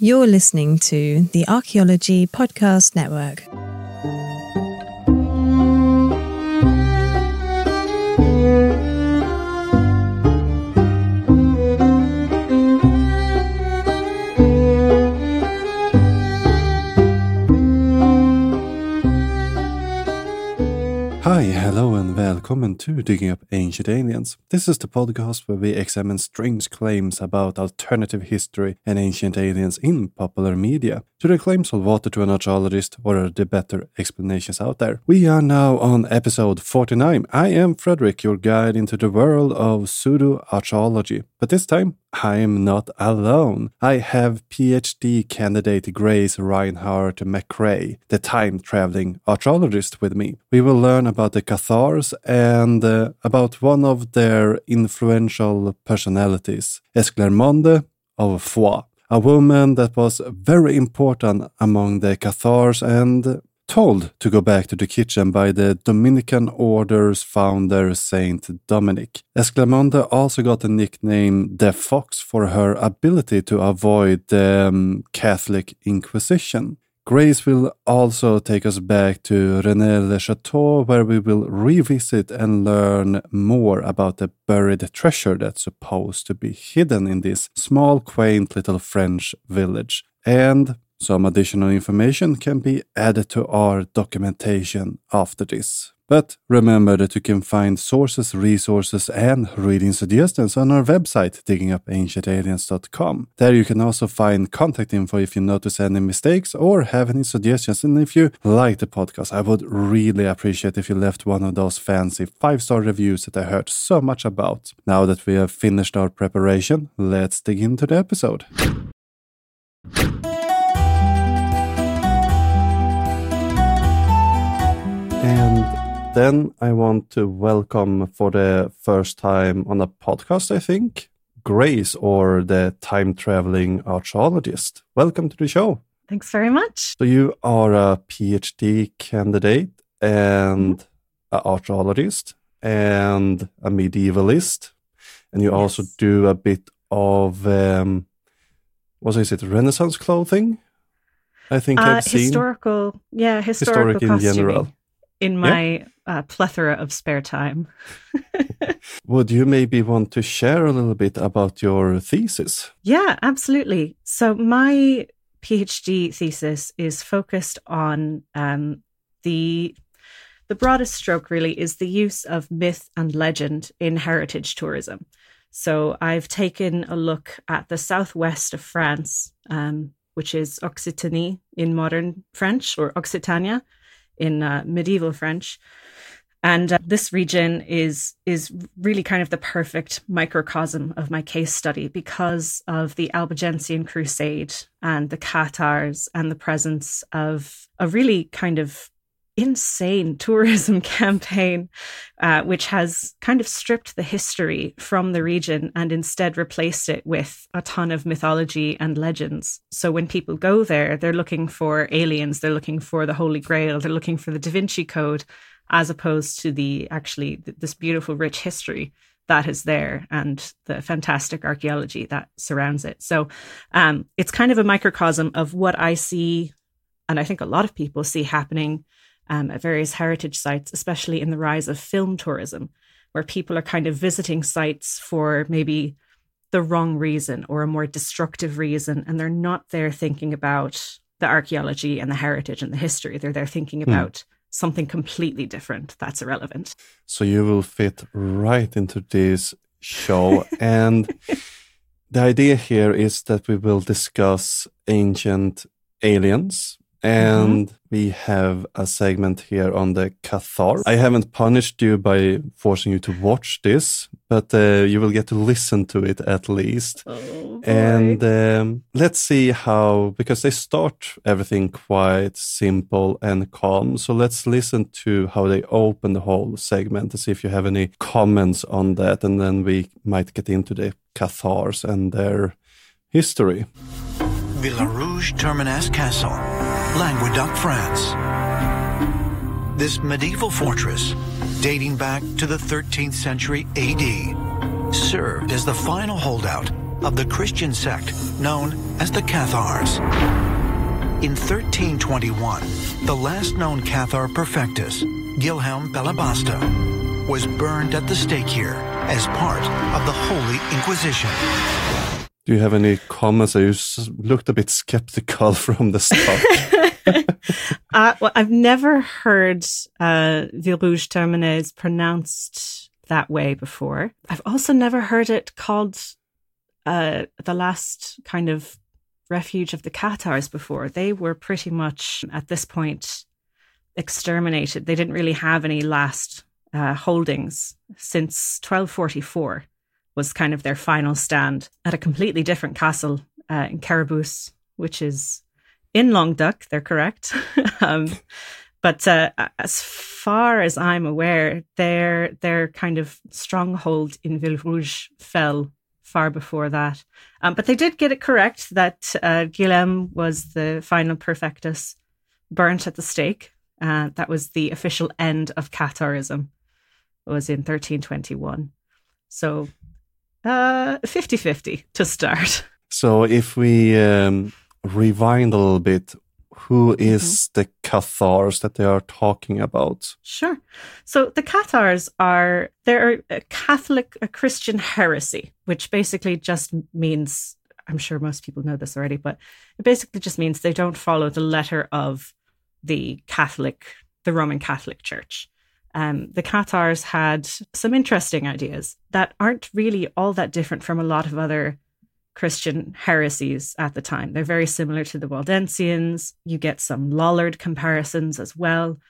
You're listening to the Archaeology Podcast Network. Welcome to Digging Up Ancient Aliens. This is the podcast where we examine strange claims about alternative history and ancient aliens in popular media. Claims hold water to an archaeologist, or are the better explanations out there? We are now on episode 49. I am Fredrik, your guide into the world of pseudo archaeology, but this time I am not alone. I have PhD candidate Grace Rinehart Macrae, the time traveling archaeologist, with me. We will learn about the Cathars and uh, about one of their influential personalities, Esclarmonde of Foix, a woman that was very important among the Cathars and told to go back to the kitchen by the Dominican Order's founder, Saint Dominic. Esclarmonde also got the nickname the Fox for her ability to avoid the um, Catholic Inquisition. Grace will also take us back to Rennes-le-Château, where we will revisit and learn more about the buried treasure that's supposed to be hidden in this small, quaint little French village. And some additional information can be added to our documentation after this. But remember that you can find sources, resources, and reading suggestions on our website, diggingupancientaliens.com. There you can also find contact info if you notice any mistakes or have any suggestions. And if you like the podcast, I would really appreciate if you left one of those fancy five star reviews that I heard so much about. Now that we have finished our preparation, let's dig into the episode. And then I want to welcome for the first time on a podcast, I think, Grace or the time traveling archaeologist. Welcome to the show. Thanks very much. So you are a PhD candidate and mm-hmm. an archaeologist and a medievalist, and you yes. also do a bit of um, what is it, Renaissance clothing? I think uh, I've seen historical, yeah, historical historic in general in my yeah. uh, plethora of spare time. Would you maybe want to share a little bit about your thesis? Yeah, absolutely. So, my PhD thesis is focused on um, the the broadest stroke really is the use of myth and legend in heritage tourism. So I've taken a look at the southwest of France, um, which is Occitanie in modern French or Occitania, in uh, medieval French. And uh, this region is is really kind of the perfect microcosm of my case study because of the Albigensian Crusade and the Cathars and the presence of a really kind of insane tourism campaign, uh, which has kind of stripped the history from the region and instead replaced it with a ton of mythology and legends. So when people go there, they're looking for aliens, they're looking for the Holy Grail, they're looking for the Da Vinci Code, as opposed to the actually this beautiful, rich history that is there and the fantastic archaeology that surrounds it. So um, it's kind of a microcosm of what I see, and I think a lot of people see happening um, at various heritage sites, especially in the rise of film tourism, where people are kind of visiting sites for maybe the wrong reason or a more destructive reason. And they're not there thinking about the archaeology and the heritage and the history. They're there thinking hmm. about something completely different that's irrelevant. So you will fit right into this show. and the idea here is that we will discuss ancient aliens and mm-hmm. we have a segment here on the Cathar. I haven't punished you by forcing you to watch this, but uh, you will get to listen to it at least. Oh, and um, let's see how, because they start everything quite simple and calm. So let's listen to how they open the whole segment to see if you have any comments on that. And then we might get into the Cathars and their history. Villa Rouge Terminus Castle, Languedoc, France. This medieval fortress, dating back to the 13th century AD, served as the final holdout of the Christian sect known as the Cathars. In 1321, the last known Cathar perfectus, Guilhem Bélibaste, was burned at the stake here as part of the Holy Inquisition. Do you have any comments? You looked a bit skeptical from the start. uh, well, I've never heard uh, Villerouge-Termenès pronounced that way before. I've also never heard it called uh, the last kind of refuge of the Cathars before. They were pretty much at this point exterminated. They didn't really have any last uh, holdings since 1244 was kind of their final stand at a completely different castle uh, in Quéribus, which is in Languedoc. They're correct. um, but uh, as far as I'm aware, their their kind of stronghold in Ville Rouge fell far before that. Um, but they did get it correct that uh, was the final perfectus, burnt at the stake. Uh, that was the official end of Catharism. It was in 1321. So uh, 50-50 to start. So if we um, rewind a little bit, who is mm-hmm. the Cathars that they are talking about? Sure. So the Cathars are they're a Catholic, a Christian heresy, which basically just means I'm sure most people know this already, but it basically just means they don't follow the letter of the Catholic, the Roman Catholic Church um, the Cathars had some interesting ideas that aren't really all that different from a lot of other Christian heresies at the time. They're very similar to the Waldensians. You get some Lollard comparisons as well.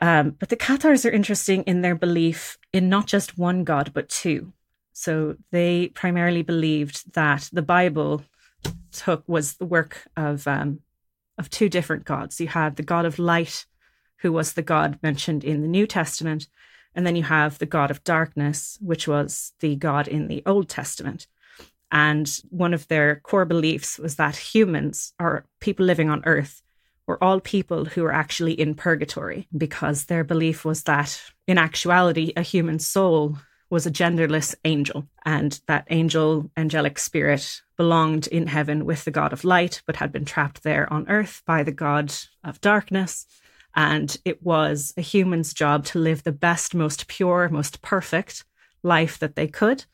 Um, but the Cathars are interesting in their belief in not just one God, but two. So they primarily believed that the Bible took was the work of um, of two different gods. You had the God of light who was the God mentioned in the New Testament. And then you have the God of darkness, which was the God in the Old Testament. And one of their core beliefs was that humans, or people living on earth, were all people who were actually in purgatory because their belief was that in actuality, a human soul was a genderless angel, and that angel, angelic spirit, belonged in heaven with the God of light, but had been trapped there on earth by the God of darkness. And it was a human's job to live the best, most pure, most perfect life that they could.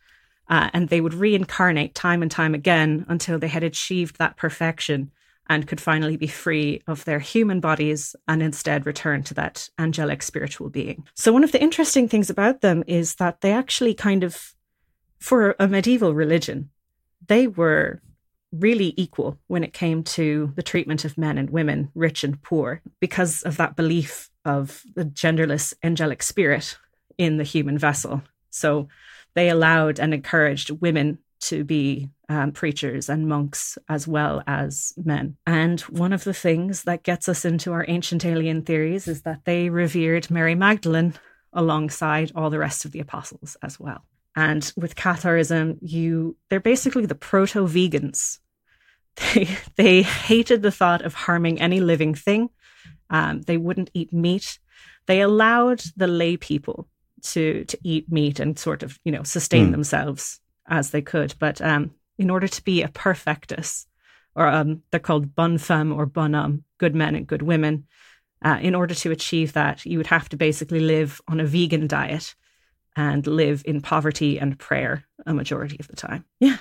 Uh, and they would reincarnate time and time again until they had achieved that perfection and could finally be free of their human bodies and instead return to that angelic spiritual being. So, one of the interesting things about them is that they actually kind of, for a medieval religion, they were really equal when it came to the treatment of men and women, rich and poor, because of that belief of the genderless angelic spirit in the human vessel. So they allowed and encouraged women to be um, preachers and monks as well as men. And one of the things that gets us into our ancient alien theories is that they revered Mary Magdalene alongside all the rest of the apostles as well. And with Catharism, you they're basically the proto vegans. They they hated the thought of harming any living thing. Um, they wouldn't eat meat. They allowed the lay people to to eat meat and sort of you know sustain mm. themselves as they could. But um, in order to be a perfectus, or um, they're called bon femme or bonhomme, good men and good women. Uh, in order to achieve that, you would have to basically live on a vegan diet and live in poverty and prayer a majority of the time. Yeah.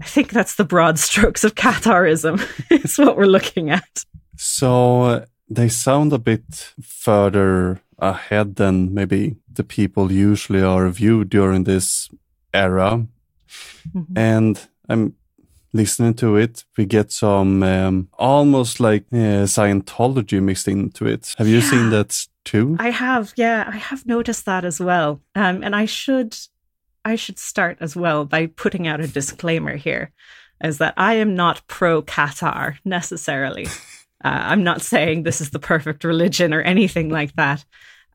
I think that's the broad strokes of Catharism, is what we're looking at. So they sound a bit further ahead than maybe the people usually are viewed during this era. Mm-hmm. And I'm listening to it, we get some um, almost like uh, Scientology mixed into it. Have you yeah. seen that too? I have, yeah, I have noticed that as well. Um, and I should, I should start as well by putting out a disclaimer here, is that I am not pro Cathar necessarily. Uh, I'm not saying this is the perfect religion or anything like that.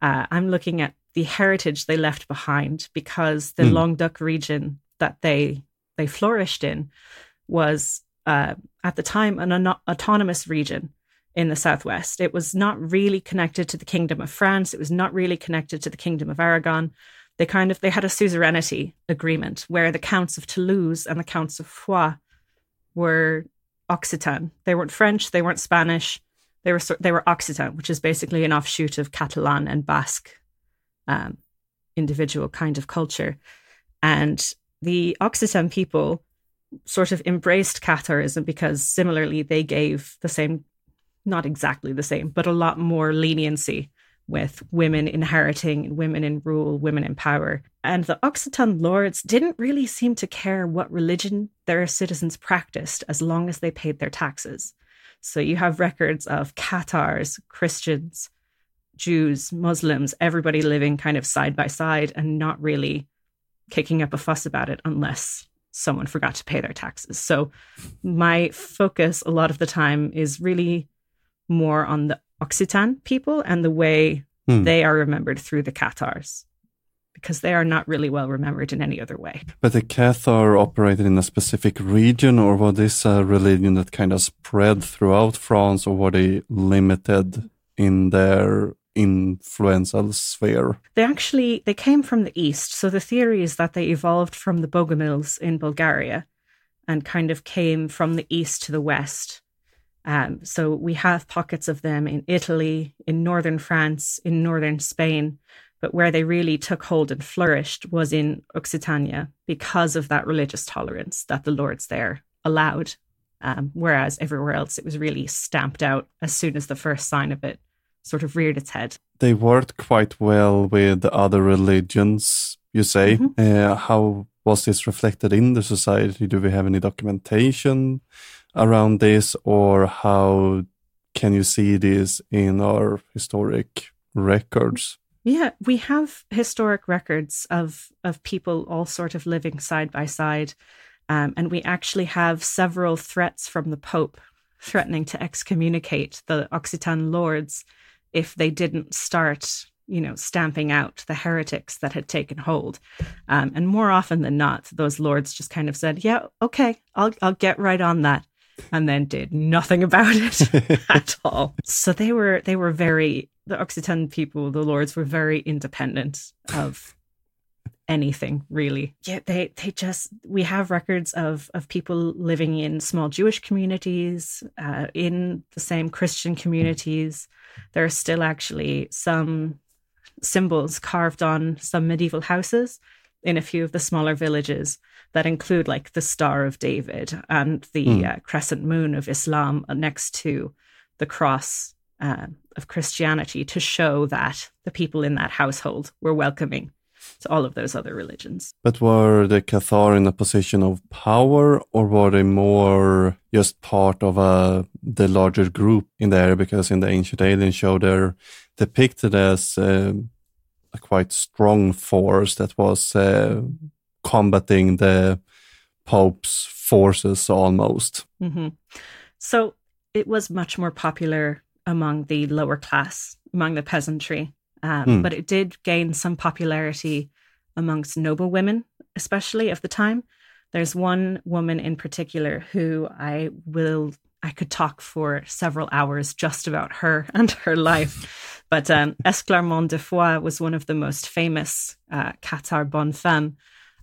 Uh, I'm looking at the heritage they left behind because the mm. Languedoc region that they they flourished in was uh, at the time an autonomous region in the southwest. It was not really connected to the Kingdom of France. It was not really connected to the Kingdom of Aragon. They kind of they had a suzerainty agreement where the counts of Toulouse and the counts of Foix were Occitan. They weren't French, they weren't Spanish. They were they were Occitan, which is basically an offshoot of Catalan and Basque um, individual kind of culture. And the Occitan people sort of embraced Catharism because similarly they gave the same, not exactly the same, but a lot more leniency with women inheriting, women in rule, women in power. And the Occitan lords didn't really seem to care what religion their citizens practiced as long as they paid their taxes. So you have records of Cathars, Christians, Jews, Muslims, everybody living kind of side by side and not really kicking up a fuss about it unless someone forgot to pay their taxes. So my focus a lot of the time is really more on the Occitan people and the way hmm. they are remembered through the Cathars because they are not really well remembered in any other way. But the Cathar operated in a specific region, or was this a religion that kind of spread throughout France, or were they limited in their influential sphere? They actually they came from the east. So the theory is that they evolved from the Bogomils in Bulgaria and kind of came from the east to the west um, so we have pockets of them in Italy, in northern France, in northern Spain, but where they really took hold and flourished was in Occitania because of that religious tolerance that the lords there allowed. Um, whereas everywhere else, it was really stamped out as soon as the first sign of it sort of reared its head. They worked quite well with other religions, you say. Mm-hmm. Uh, how was this reflected in the society? Do we have any documentation? around this, or how can you see this in our historic records? Yeah, we have historic records of of people all sort of living side by side, um, and we actually have several threats from the Pope threatening to excommunicate the Occitan lords if they didn't start, you know, stamping out the heretics that had taken hold. Um, and more often than not, those lords just kind of said, "Yeah, okay, I'll I'll get right on that." and then did nothing about it at all. So they were they were very the Occitan people, the lords were very independent of anything really. Yeah, they they just we have records of of people living in small Jewish communities, uh, in the same Christian communities. There are still actually some symbols carved on some medieval houses in a few of the smaller villages that include like the Star of David and the mm. uh, crescent moon of Islam next to the cross uh, of Christianity to show that the people in that household were welcoming to all of those other religions. But were the Cathar in a position of power or were they more just part of a, uh, the larger group in there? Because in the ancient alien show, they're depicted as uh, a quite strong force that was uh, combating the Pope's forces almost. Mm-hmm. So it was much more popular among the lower class, among the peasantry, um, mm. but it did gain some popularity amongst noble women, especially of the time. There's one woman in particular who I will, I could talk for several hours just about her and her life. But um, Esclarmonde de Foix was one of the most famous uh, Cathar bonne femmes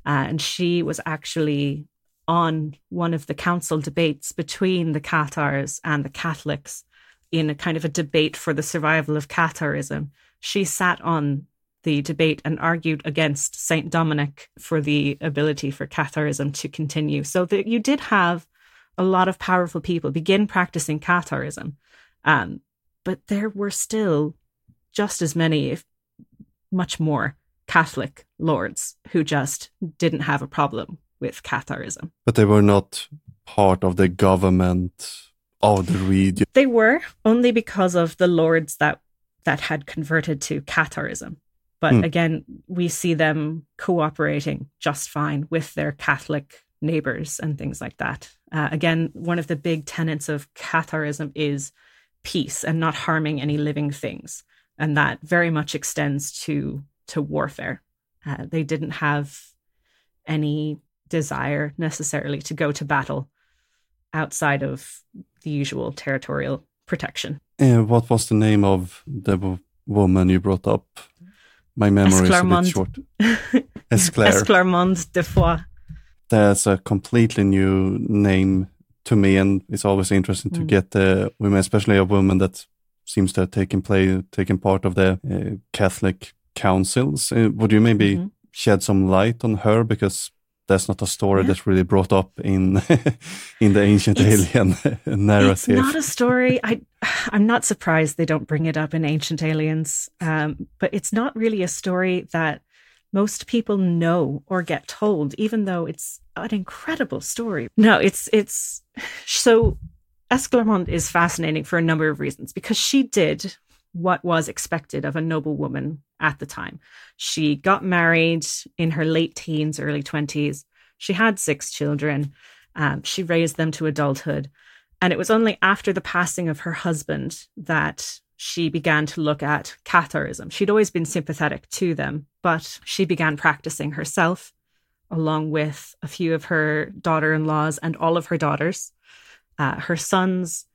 uh, and she was actually on one of the council debates between the Cathars and the Catholics in a kind of a debate for the survival of Catharism. She sat on the debate and argued against Saint Dominic for the ability for Catharism to continue. So that you did have a lot of powerful people begin practicing Catharism, um, but there were still just as many, if much more, Catholic lords who just didn't have a problem with Catharism. But they were not part of the government of the region. They were only because of the lords that that had converted to Catharism. But hmm. again, we see them cooperating just fine with their Catholic neighbors and things like that. Uh, again, one of the big tenets of Catharism is peace and not harming any living things. And that very much extends to to warfare. Uh, they didn't have any desire necessarily to go to battle outside of the usual territorial protection. Uh, what was the name of the woman you brought up? My memory is a bit short. Esclair. Esclarmonde de Foix. That's a completely new name to me, and it's always interesting to get the women, especially a woman that seems to have taken play, taken part of the uh, Catholic councils. Uh, would you maybe mm -hmm. shed some light on her because that's not a story yeah. that's really brought up in in the ancient it's, alien narrative. It's not a story. I I'm not surprised they don't bring it up in Ancient Aliens, um, but it's not really a story that most people know or get told, even though it's an incredible story. No, it's it's so Esclarmonde is fascinating for a number of reasons because she did what was expected of a noble woman at the time. She got married in her late teens, early 20s. She had six children. Um, she raised them to adulthood. And it was only after the passing of her husband that she began to look at Catharism. She'd always been sympathetic to them, but she began practicing herself along with a few of her daughter in laws and all of her daughters. Uh, her sons,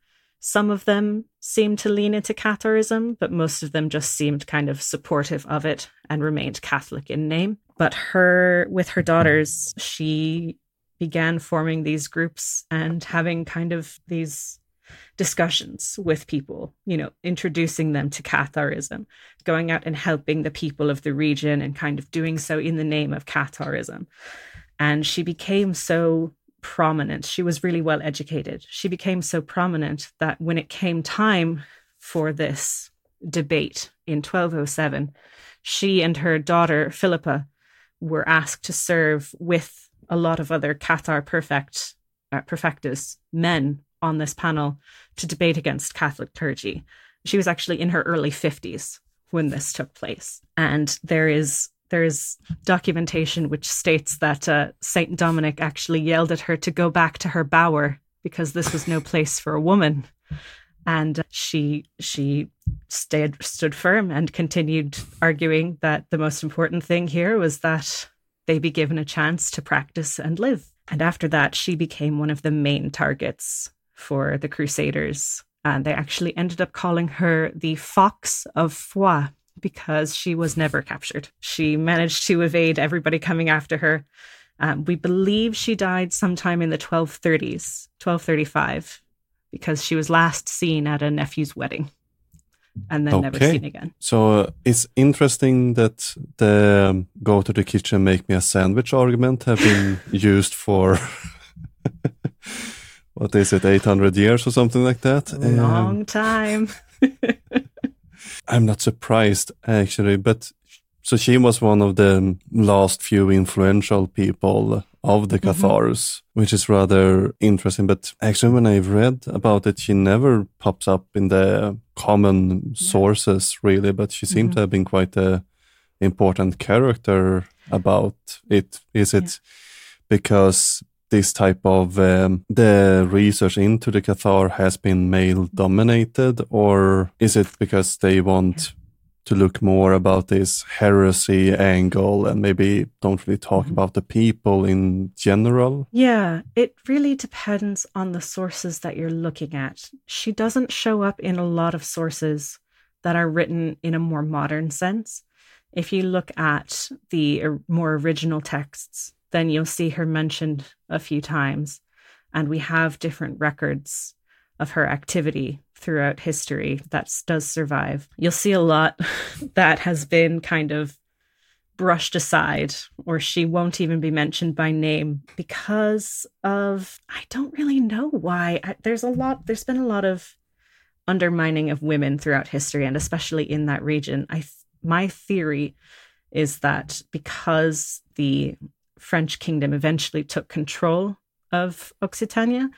some of them seemed to lean into Catharism, but most of them just seemed kind of supportive of it and remained Catholic in name. But her, with her daughters, she began forming these groups and having kind of these discussions with people, you know, introducing them to Catharism, going out and helping the people of the region and kind of doing so in the name of Catharism. And she became so prominent. She was really well educated. She became so prominent that when it came time for this debate in 1207, she and her daughter Philippa were asked to serve with a lot of other Cathar perfect uh, perfectus men on this panel to debate against Catholic clergy. She was actually in her early 50s when this took place. And there is there is documentation which states that uh, Saint Dominic actually yelled at her to go back to her bower because this was no place for a woman, and she she stayed stood firm and continued arguing that the most important thing here was that they be given a chance to practice and live. And after that, she became one of the main targets for the Crusaders. And they actually ended up calling her the Fox of Foix because she was never captured. She managed to evade everybody coming after her. Um, we believe she died sometime in the 1230s, 1235, because she was last seen at a nephew's wedding and then okay. never seen again. So uh, it's interesting that the um, go to the kitchen, make me a sandwich argument have been used for what is it, 800 years or something like that? A long um, time. I'm not surprised actually, but so she was one of the last few influential people of the mm-hmm. Cathars, mm-hmm. which is rather interesting. But actually, when I've read about it, she never pops up in the common sources really, but she seemed mm-hmm. to have been quite a important character about it. Is it yeah. because this type of um, the research into the Cathar has been male dominated, or is it because they want to look more about this heresy angle and maybe don't really talk mm-hmm. about the people in general? Yeah, it really depends on the sources that you're looking at. She doesn't show up in a lot of sources that are written in a more modern sense. If you look at the more original texts, then you'll see her mentioned a few times. And we have different records of her activity throughout history that does survive. You'll see a lot that has been kind of brushed aside, or she won't even be mentioned by name because of, I don't really know why. I, there's a lot, there's been a lot of undermining of women throughout history, and especially in that region. I, my theory is that because the French kingdom eventually took control of Occitania,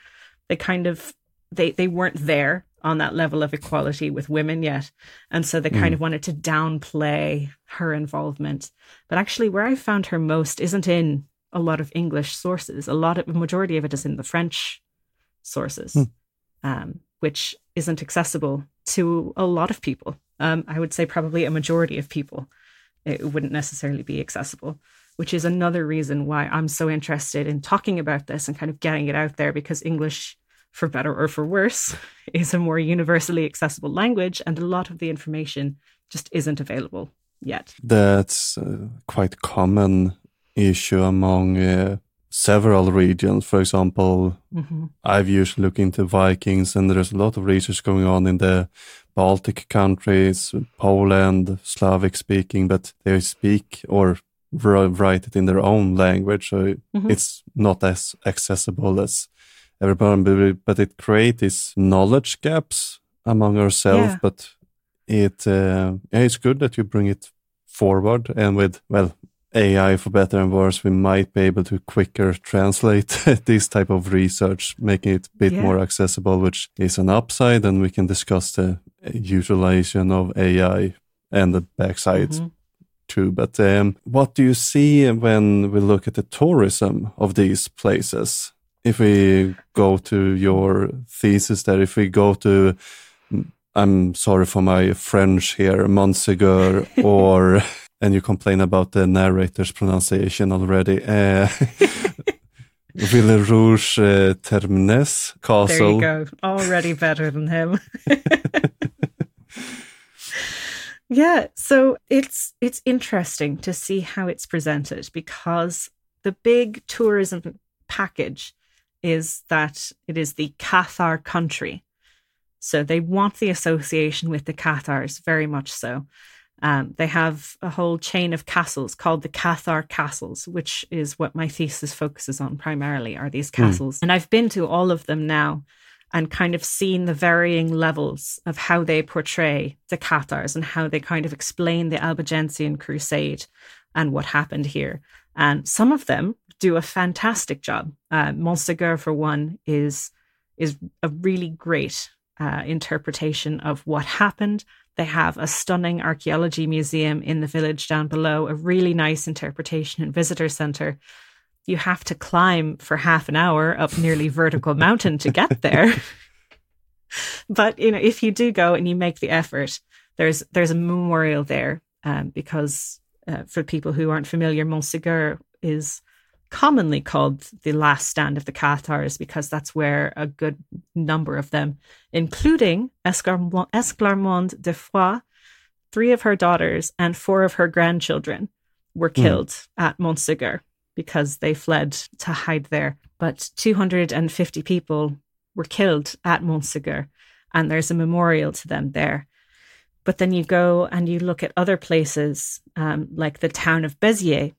they kind of they they weren't there on that level of equality with women yet. And so they kind mm. of wanted to downplay her involvement. But actually where I found her most isn't in a lot of English sources. A lot of the majority of it is in the French sources, mm. um, which isn't accessible to a lot of people. Um, I would say probably a majority of people. It wouldn't necessarily be accessible which is another reason why I'm so interested in talking about this and kind of getting it out there because English, for better or for worse, is a more universally accessible language, and a lot of the information just isn't available yet. That's a quite common issue among uh, several regions. For example, Mhm. I've usually looked into Vikings, and there's a lot of research going on in the Baltic countries, Poland, Slavic speaking, but they speak or write it in their own language, so Mhm. it's not as accessible as everybody. but- it creates these knowledge gaps among ourselves. Yeah. But it, uh, yeah, it's good that you bring it forward, and with well. AI for better and worse, we might be able to quicker translate this type of research, making it a bit Yeah. more accessible, which is an upside. And we can discuss the utilization of AI and the backside Mhm. Too. But um, what do you see when we look at the tourism of these places? If we go to your thesis that if we go to, I'm sorry for my French here, Montsegur, or, and you complain about the narrator's pronunciation already. Uh, Ville Rouge uh, Termines There Castle. you go. Already better than him. yeah, so it's it's interesting to see how it's presented because the big tourism package is that it is the Cathar country. So they want the association with the Cathars very much so. Um, they have a whole chain of castles called the Cathar Castles, which is what my thesis focuses on primarily, are these castles. And I've been to all of them now and kind of seen the varying levels of how they portray the Cathars and how they kind of explain the Albigensian Crusade and what happened here. And some of them do a fantastic job. Uh, Montsegur, for one, is is a really great uh, interpretation of what happened. They have a stunning archaeology museum in the village down below, a really nice interpretation and visitor center. You have to climb for half an hour up nearly vertical mountain to get there. but you know, if you do go and you make the effort, there's there's a memorial there um, because uh, for people who aren't familiar, Montsegur is commonly called the last stand of the Cathars because that's where a good number of them, including Esclarmonde, de Foix, three of her daughters and four of her grandchildren were killed at Montsegur because they fled to hide there. But 250 people were killed at Montsegur, and there's a memorial to them there. But then you go and you look at other places, um, like the town of Béziers,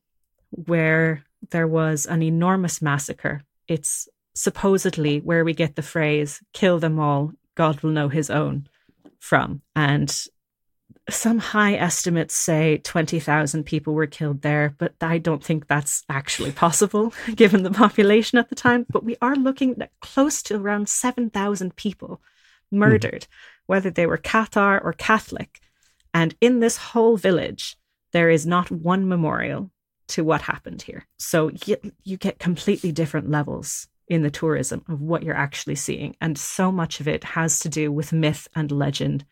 where there was an enormous massacre. It's supposedly where we get the phrase, kill them all, God will know his own, from. And some high estimates say 20,000 people were killed there, but I don't think that's actually possible given the population at the time. But we are looking at close to around 7,000 people murdered, whether they were Cathar or Catholic. And in this whole village, there is not one memorial to what happened here. So you, you get completely different levels in the tourism of what you're actually seeing. And so much of it has to do with myth and legend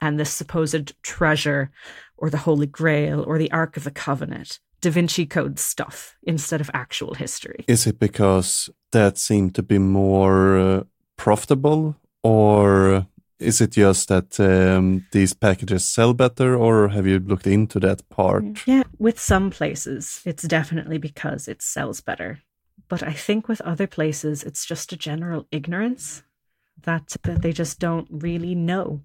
and the supposed treasure or the Holy Grail or the Ark of the Covenant. Da Vinci Code stuff instead of actual history. Is it because that seemed to be more uh, profitable, or is it just that um, these packages sell better, or have you looked into that part? Yeah, with some places, it's definitely because it sells better. But I think with other places, it's just a general ignorance that, that they just don't really know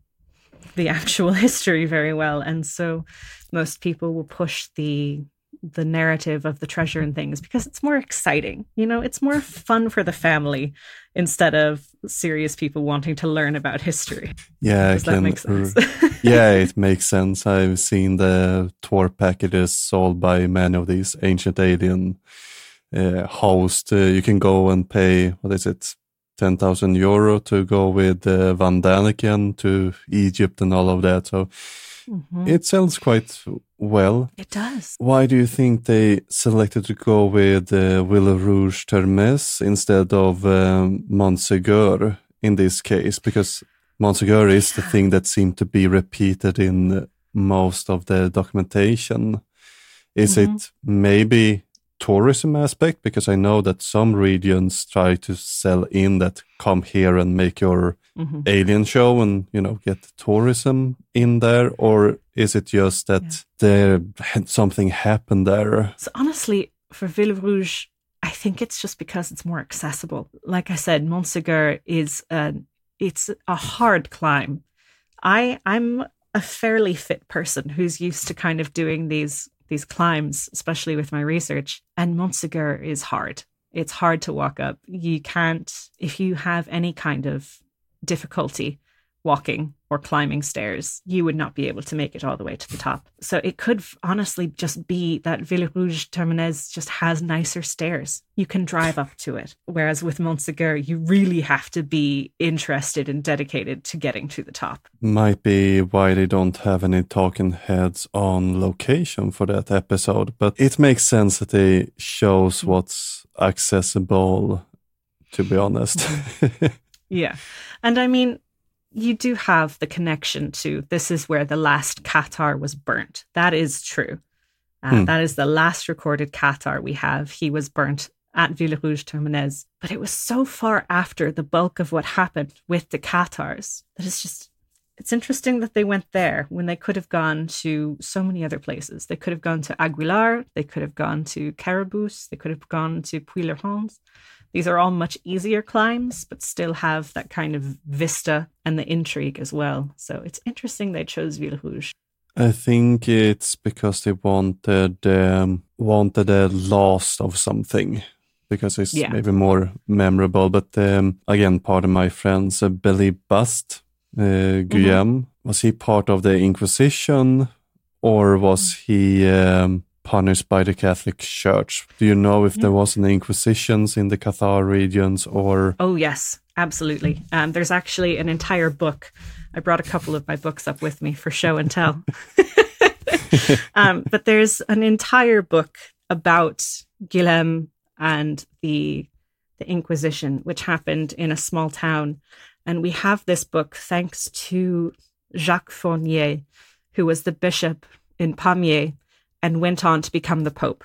the actual history very well. And so most people will push the the narrative of the treasure and things because it's more exciting. You know, it's more fun for the family instead of serious people wanting to learn about history. Yeah, I Does that can make sense? yeah, it makes sense. I've seen the tour packages sold by many of these ancient alien uh, hosts. Uh, you can go and pay, what is it, 10,000 euro to go with uh, von Däniken to Egypt and all of that. So Mhm. it sells quite well. It does. Why do you think they selected to go with uh, Ville Rouge Termes instead of um, Montsegur in this case? Because Montsegur is the thing that seemed to be repeated in most of the documentation. Is Mhm. it maybe tourism aspect? Because I know that some regions try to sell in that come here and make your Mhm. alien show and you know get tourism in there or is it just that Yeah. there had something happened there So honestly, for Ville Rouge, I think it's just because it's more accessible. Like I said, Montségur is a it's a hard climb. I I'm a fairly fit person who's used to kind of doing these these climbs, especially with my research. And Montségur is hard. It's hard to walk up. You can't if you have any kind of difficulty walking or climbing stairs, you would not be able to make it all the way to the top. So it could honestly just be that Villerouge-Termenès just has nicer stairs. You can drive up to it. Whereas with Montségur, you really have to be interested and dedicated to getting to the top. Might be why they don't have any talking heads on location for that episode, but it makes sense that they shows what's accessible, to be honest. yeah. And I mean, you do have the connection to this is where the last Cathar was burnt. That is true. Uh, hmm. That is the last recorded Cathar we have. He was burnt at Villerouge-Termenès. But it was so far after the bulk of what happened with the Cathars that it's just, it's interesting that they went there when they could have gone to so many other places. They could have gone to Aguilar, they could have gone to Quéribus, they could have gone to Puylaurens. These are all much easier climbs, but still have that kind of vista and the intrigue as well. So it's interesting they chose Ville Rouge. I think it's because they wanted um, wanted a last of something because it's yeah. maybe more memorable. But um, again, part of my friends, uh, Billy Bust, uh, mm-hmm. Guillaume, mm-hmm. was he part of the Inquisition or was he um, punished by the Catholic Church. Do you know if there was any inquisitions in the Cathar regions or? Oh yes, absolutely. Um, there's actually an entire book. I brought a couple of my books up with me for show and tell. um, but there's an entire book about Guillem and the the Inquisition, which happened in a small town. And we have this book thanks to Jacques Fournier, who was the bishop in Pamiers and went on to become the Pope.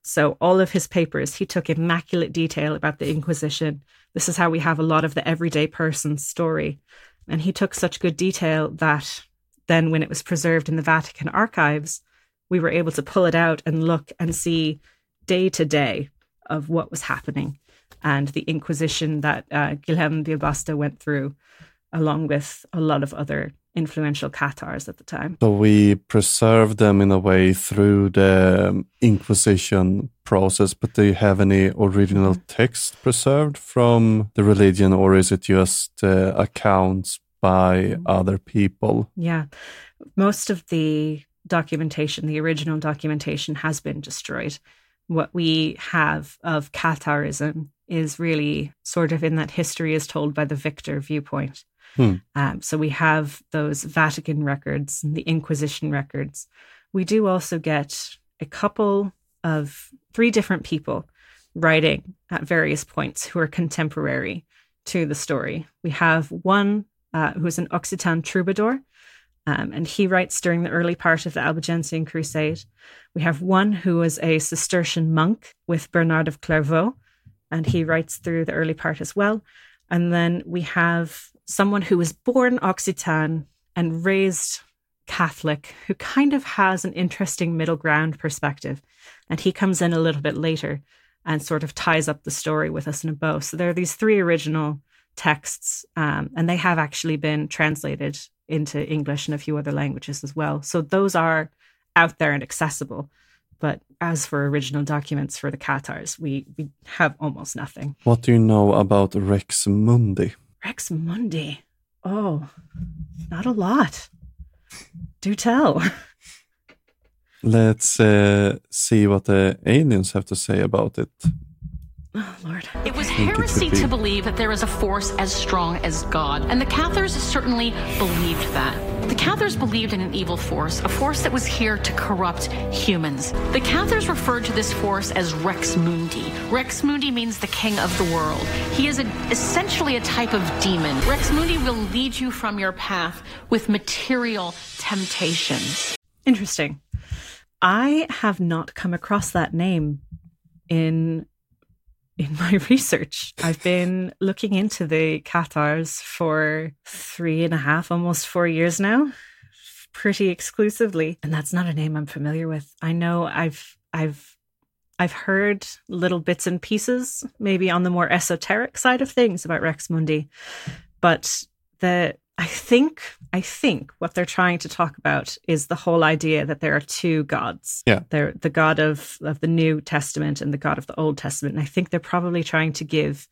So, all of his papers, he took immaculate detail about the Inquisition. This is how we have a lot of the everyday person's story. And he took such good detail that then, when it was preserved in the Vatican archives, we were able to pull it out and look and see day to day of what was happening and the Inquisition that uh, Bélibaste went through, along with a lot of other influential Cathars at the time. So we preserve them in a way through the Inquisition process, but do you have any original mm-hmm. text preserved from the religion, or is it just uh, accounts by mm-hmm. other people? Yeah, most of the documentation, the original documentation, has been destroyed. What we have of Catharism is really sort of in that history is told by the victor viewpoint. Hmm. Um, so we have those Vatican records, the Inquisition records. We do also get a couple of three different people writing at various points who are contemporary to the story. We have one uh, who's an Occitan troubadour, um, and he writes during the early part of the Albigensian Crusade. We have one who was a Cistercian monk with Bernard of Clairvaux, and he writes through the early part as well. And then we have someone who was born Occitan and raised Catholic, who kind of has an interesting middle ground perspective. And he comes in a little bit later and sort of ties up the story with us in a bow. So there are these three original texts, um, and they have actually been translated into English and a few other languages as well. So those are out there and accessible. But as for original documents for the Cathars, we, we have almost nothing. What do you know about Rex Mundi? Rex Mundi. Oh, not a lot. Do tell. Let's uh, see what the aliens have to say about it. Oh, Lord. It was heresy to believe that there is a force as strong as God, and the Cathars certainly believed that. The Cathars believed in an evil force, a force that was here to corrupt humans. The Cathars referred to this force as Rex Mundi. Rex Mundi means the king of the world. He is a, essentially a type of demon. Rex Mundi will lead you from your path with material temptations. Interesting. I have not come across that name in in my research. I've been looking into the Cathars for three and a half, almost four years now, pretty exclusively. And that's not a name I'm familiar with. I know I've I've I've heard little bits and pieces, maybe on the more esoteric side of things about Rex Mundi, but the I think I think what they're trying to talk about is the whole idea that there are two gods. Yeah. They're the God of, of the New Testament and the God of the Old Testament. And I think they're probably trying to give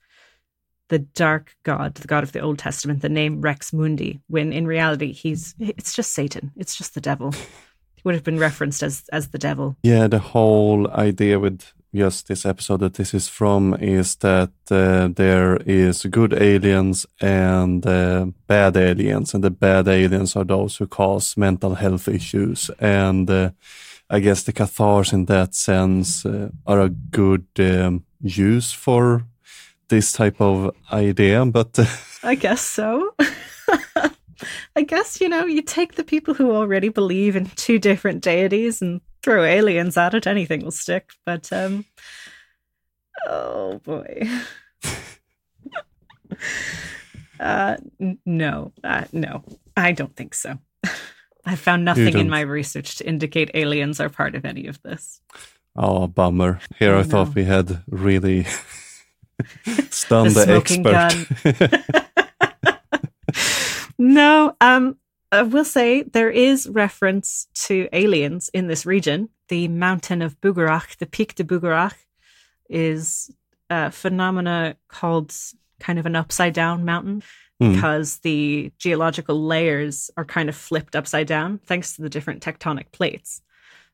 the dark god, the god of the Old Testament, the name Rex Mundi, when in reality he's it's just Satan. It's just the devil. He would have been referenced as as the devil. Yeah, the whole idea with just this episode that this is from is that uh, there is good aliens and uh, bad aliens, and the bad aliens are those who cause mental health issues. And uh, I guess the Cathars, in that sense, uh, are a good um, use for this type of idea. But I guess so. I guess, you know, you take the people who already believe in two different deities and throw aliens at it, anything will stick. But, um, oh boy. uh, no, uh, no, I don't think so. I found nothing in my research to indicate aliens are part of any of this. oh, bummer. Here I, I thought we had really stunned The the, expert. No, um, I will say there is reference to aliens in this region. The mountain of Bugarach, the Pic de Bugarach, is a phenomena called kind of an upside down mountain Hmm. because the geological layers are kind of flipped upside down thanks to the different tectonic plates.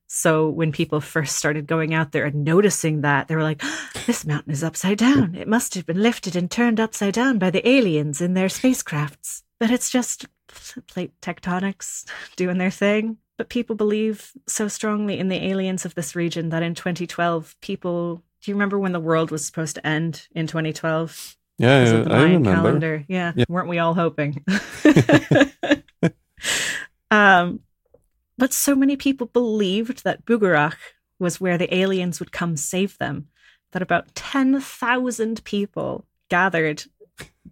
So when people first started going out there and noticing that, they were like, this mountain is upside down. It must have been lifted and turned upside down by the aliens in their spacecrafts. But it's just plate tectonics doing their thing. But people believe so strongly in the aliens of this region that in 2012, people. Do you remember when the world was supposed to end in 2012? yeah, the I remember. calendar. Yeah. Yeah. Weren't we all hoping? um, but so many people believed that Bugarach was where the aliens would come save them that about 10,000 people gathered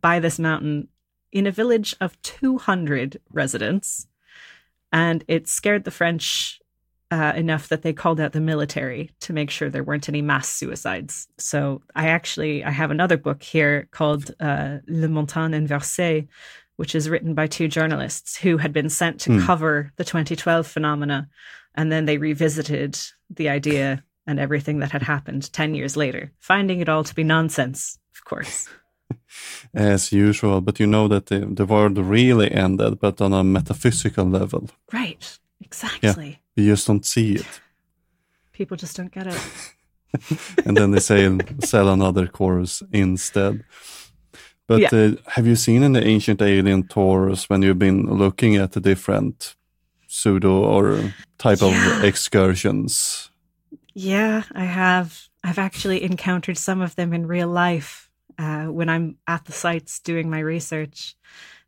by this mountain in a village of 200 residents. And it scared the French uh, enough that they called out the military to make sure there weren't any mass suicides. So I actually I have another book here called uh, Le Montagne Inversée, which is written by two journalists who had been sent to Hmm. cover the 2012 phenomena, and then they revisited the idea and everything that had happened 10 years later, finding it all to be nonsense, of course. as usual, but you know that the, the world really ended, but on a metaphysical level. Right. Exactly. Yeah. You just don't see it. People just don't get it. And then they say sell another course instead. But Yeah. uh, have you seen any ancient alien tours when you've been looking at the different pseudo or type Yeah. of excursions? Yeah, I have. I've actually encountered some of them in real life. Uh, when I'm at the sites doing my research,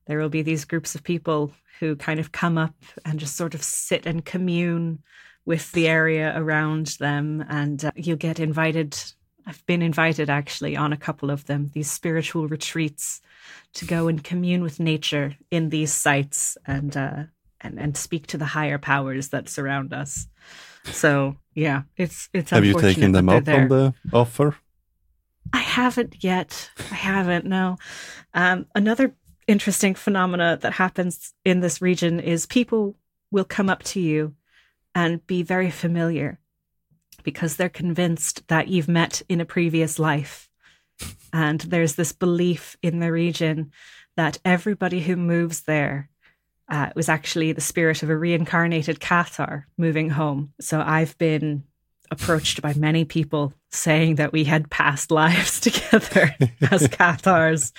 there will be these groups of people who kind of come up and just sort of sit and commune with the area around them. And uh, you'll get invited. I've been invited actually on a couple of them, these spiritual retreats to go and commune with nature in these sites and, uh, and, and speak to the higher powers that surround us. So yeah, it's it's. Have you taken them up there. on the offer? I haven't yet. I haven't. No. Um, another interesting phenomena that happens in this region is people will come up to you and be very familiar because they're convinced that you've met in a previous life. And there's this belief in the region that everybody who moves there uh, was actually the spirit of a reincarnated Cathar moving home. So I've been approached by many people saying that we had past lives together as Cathars,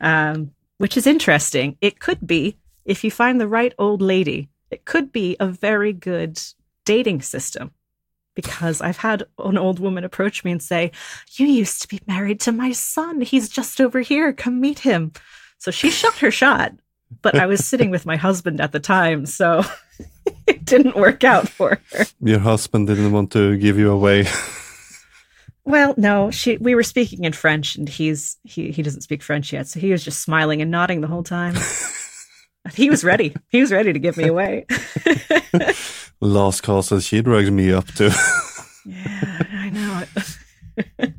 um, which is interesting. It could be, if you find the right old lady, it could be a very good dating system. Because I've had an old woman approach me and say, You used to be married to my son. He's just over here. Come meet him. So she shot her shot, but I was sitting with my husband at the time. So it didn't work out for her. Your husband didn't want to give you away. Well, no, she we were speaking in French and he's he he doesn't speak French yet, so he was just smiling and nodding the whole time. he was ready. He was ready to give me away. Last castle she dragged me up to. yeah, I know it.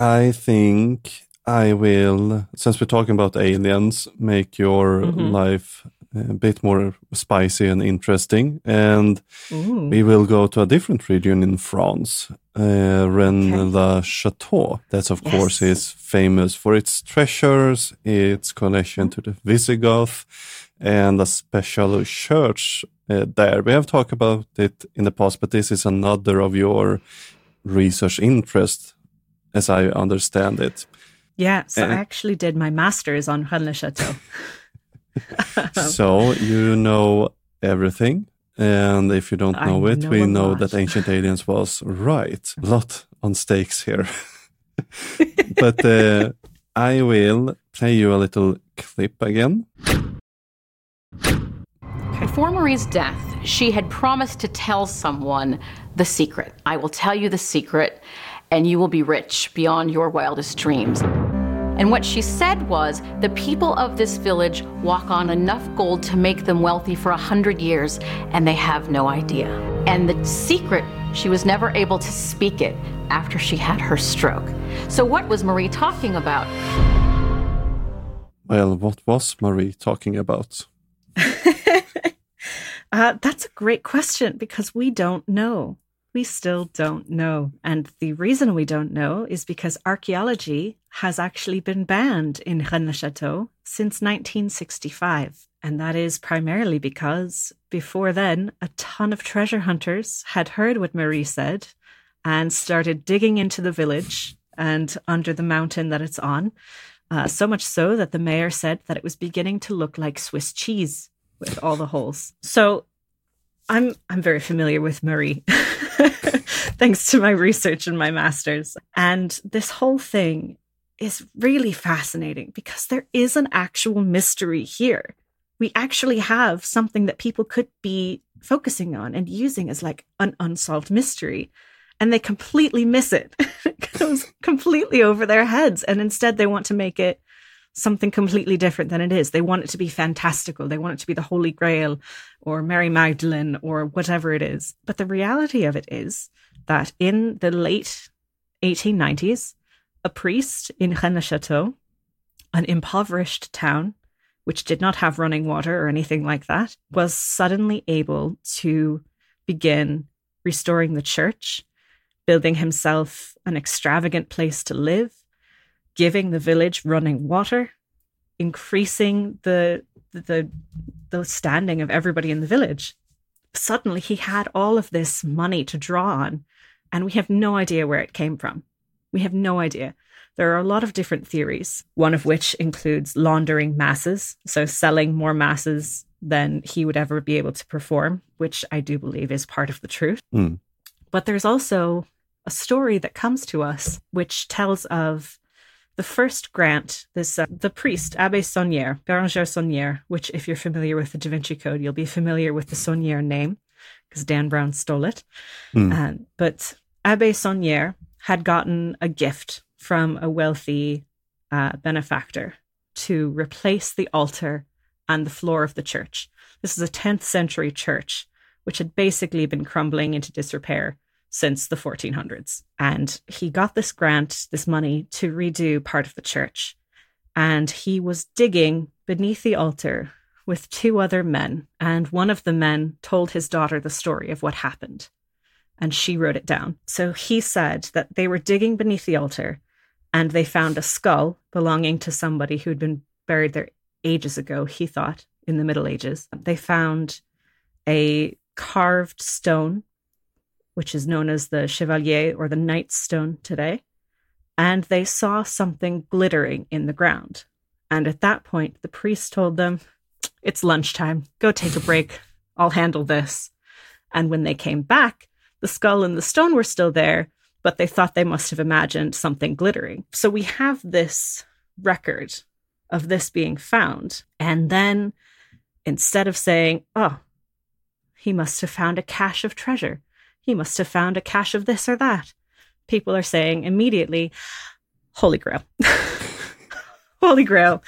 I think I will, since we're talking about aliens, make your mm-hmm. life a bit more spicy and interesting. And Ooh. we will go to a different region in France, uh, Rennes okay. Chateau. That, of yes. course, is famous for its treasures, its connection to the Visigoth, and a special church uh, there. We have talked about it in the past, but this is another of your research interests, as I understand it. Yeah, so I actually did my master's on Rennes Chateau. so you know everything. And if you don't know I it, know we know lot. that Ancient Aliens was right. A lot on stakes here. but uh, I will play you a little clip again. Before Marie's death, she had promised to tell someone the secret. I will tell you the secret, and you will be rich beyond your wildest dreams. And what she said was the people of this village walk on enough gold to make them wealthy for a hundred years, and they have no idea. And the secret, she was never able to speak it after she had her stroke. So, what was Marie talking about? Well, what was Marie talking about? uh, that's a great question because we don't know we still don't know. And the reason we don't know is because archaeology has actually been banned in Rennes Chateau since 1965. And that is primarily because before then, a ton of treasure hunters had heard what Marie said and started digging into the village and under the mountain that it's on. Uh, so much so that the mayor said that it was beginning to look like Swiss cheese with all the holes. So I'm I'm very familiar with Marie. thanks to my research and my master's. And this whole thing is really fascinating because there is an actual mystery here. We actually have something that people could be focusing on and using as like an unsolved mystery. And they completely miss it. it goes completely over their heads. And instead, they want to make it something completely different than it is. They want it to be fantastical. They want it to be the Holy Grail or Mary Magdalene or whatever it is. But the reality of it is that in the late 1890s, a priest in Rennes Chateau, an impoverished town which did not have running water or anything like that, was suddenly able to begin restoring the church, building himself an extravagant place to live, giving the village running water, increasing the the the standing of everybody in the village. Suddenly he had all of this money to draw on, and we have no idea where it came from. We have no idea. There are a lot of different theories, one of which includes laundering masses, so selling more masses than he would ever be able to perform, which I do believe is part of the truth. Mm. But there's also a story that comes to us which tells of the first grant, this uh, the priest Abbe Saunière, Bérenger Saunière, which if you're familiar with the Da Vinci Code, you'll be familiar with the Saunière name because Dan Brown stole it. Mm. But Abbe Saunière had gotten a gift from a wealthy uh, benefactor to replace the altar and the floor of the church. This is a 10th century church, which had basically been crumbling into disrepair since the 1400s. And he got this grant, this money to redo part of the church. And he was digging beneath the altar with two other men. And one of the men told his daughter the story of what happened. And she wrote it down. So he said that they were digging beneath the altar and they found a skull belonging to somebody who'd been buried there ages ago, he thought, in the Middle Ages. They found a carved stone which is known as the Chevalier or the Knight's Stone today, and they saw something glittering in the ground. And at that point, the priest told them, It's lunchtime. Go take a break. I'll handle this. And when they came back, the skull and the stone were still there, but they thought they must have imagined something glittering. So we have this record of this being found. And then instead of saying, Oh, he must have found a cache of treasure, he must have found a cache of this or that. People are saying immediately, Holy Grail. Holy Grail,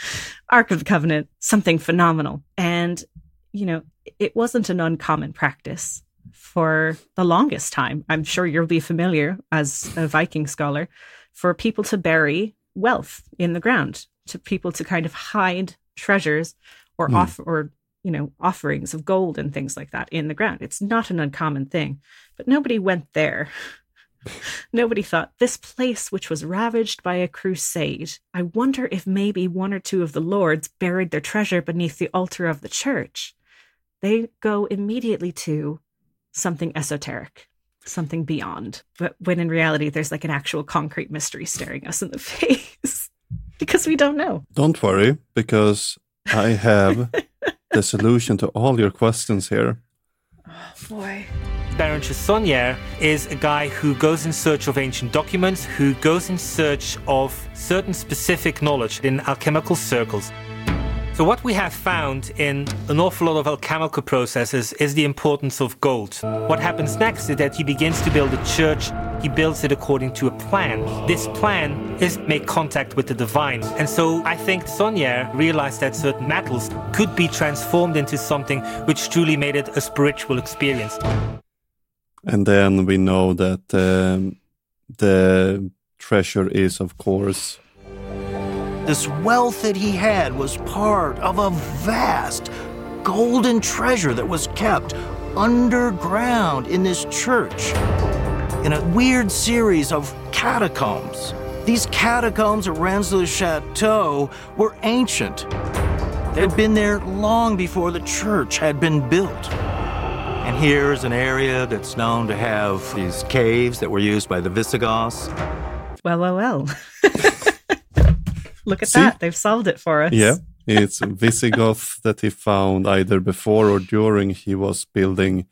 Ark of the Covenant, something phenomenal. And, you know, it wasn't an uncommon practice for the longest time. I'm sure you'll be familiar as a Viking scholar for people to bury wealth in the ground, to people to kind of hide treasures or mm. off or you know offerings of gold and things like that in the ground. It's not an uncommon thing, but nobody went there. Nobody thought this place, which was ravaged by a crusade, I wonder if maybe one or two of the lords buried their treasure beneath the altar of the church. They go immediately to something esoteric, something beyond. But when in reality, there's like an actual concrete mystery staring us in the face because we don't know. Don't worry, because I have the solution to all your questions here. Oh, boy. Bérenger Saunière is a guy who goes in search of ancient documents, who goes in search of certain specific knowledge in alchemical circles. So, what we have found in an awful lot of alchemical processes is the importance of gold. What happens next is that he begins to build a church. He builds it according to a plan. This plan is make contact with the divine. And so I think Saunière realized that certain metals could be transformed into something which truly made it a spiritual experience. And then we know that um, the treasure is, of course, this wealth that he had was part of a vast golden treasure that was kept underground in this church in a weird series of catacombs. These catacombs at Rennes-le-Château were ancient. They'd been there long before the church had been built. And here's an area that's known to have these caves that were used by the Visigoths. Well, well, well. Look at See? that. They've solved it for us. Yeah. It's Visigoth that he found either before or during he was building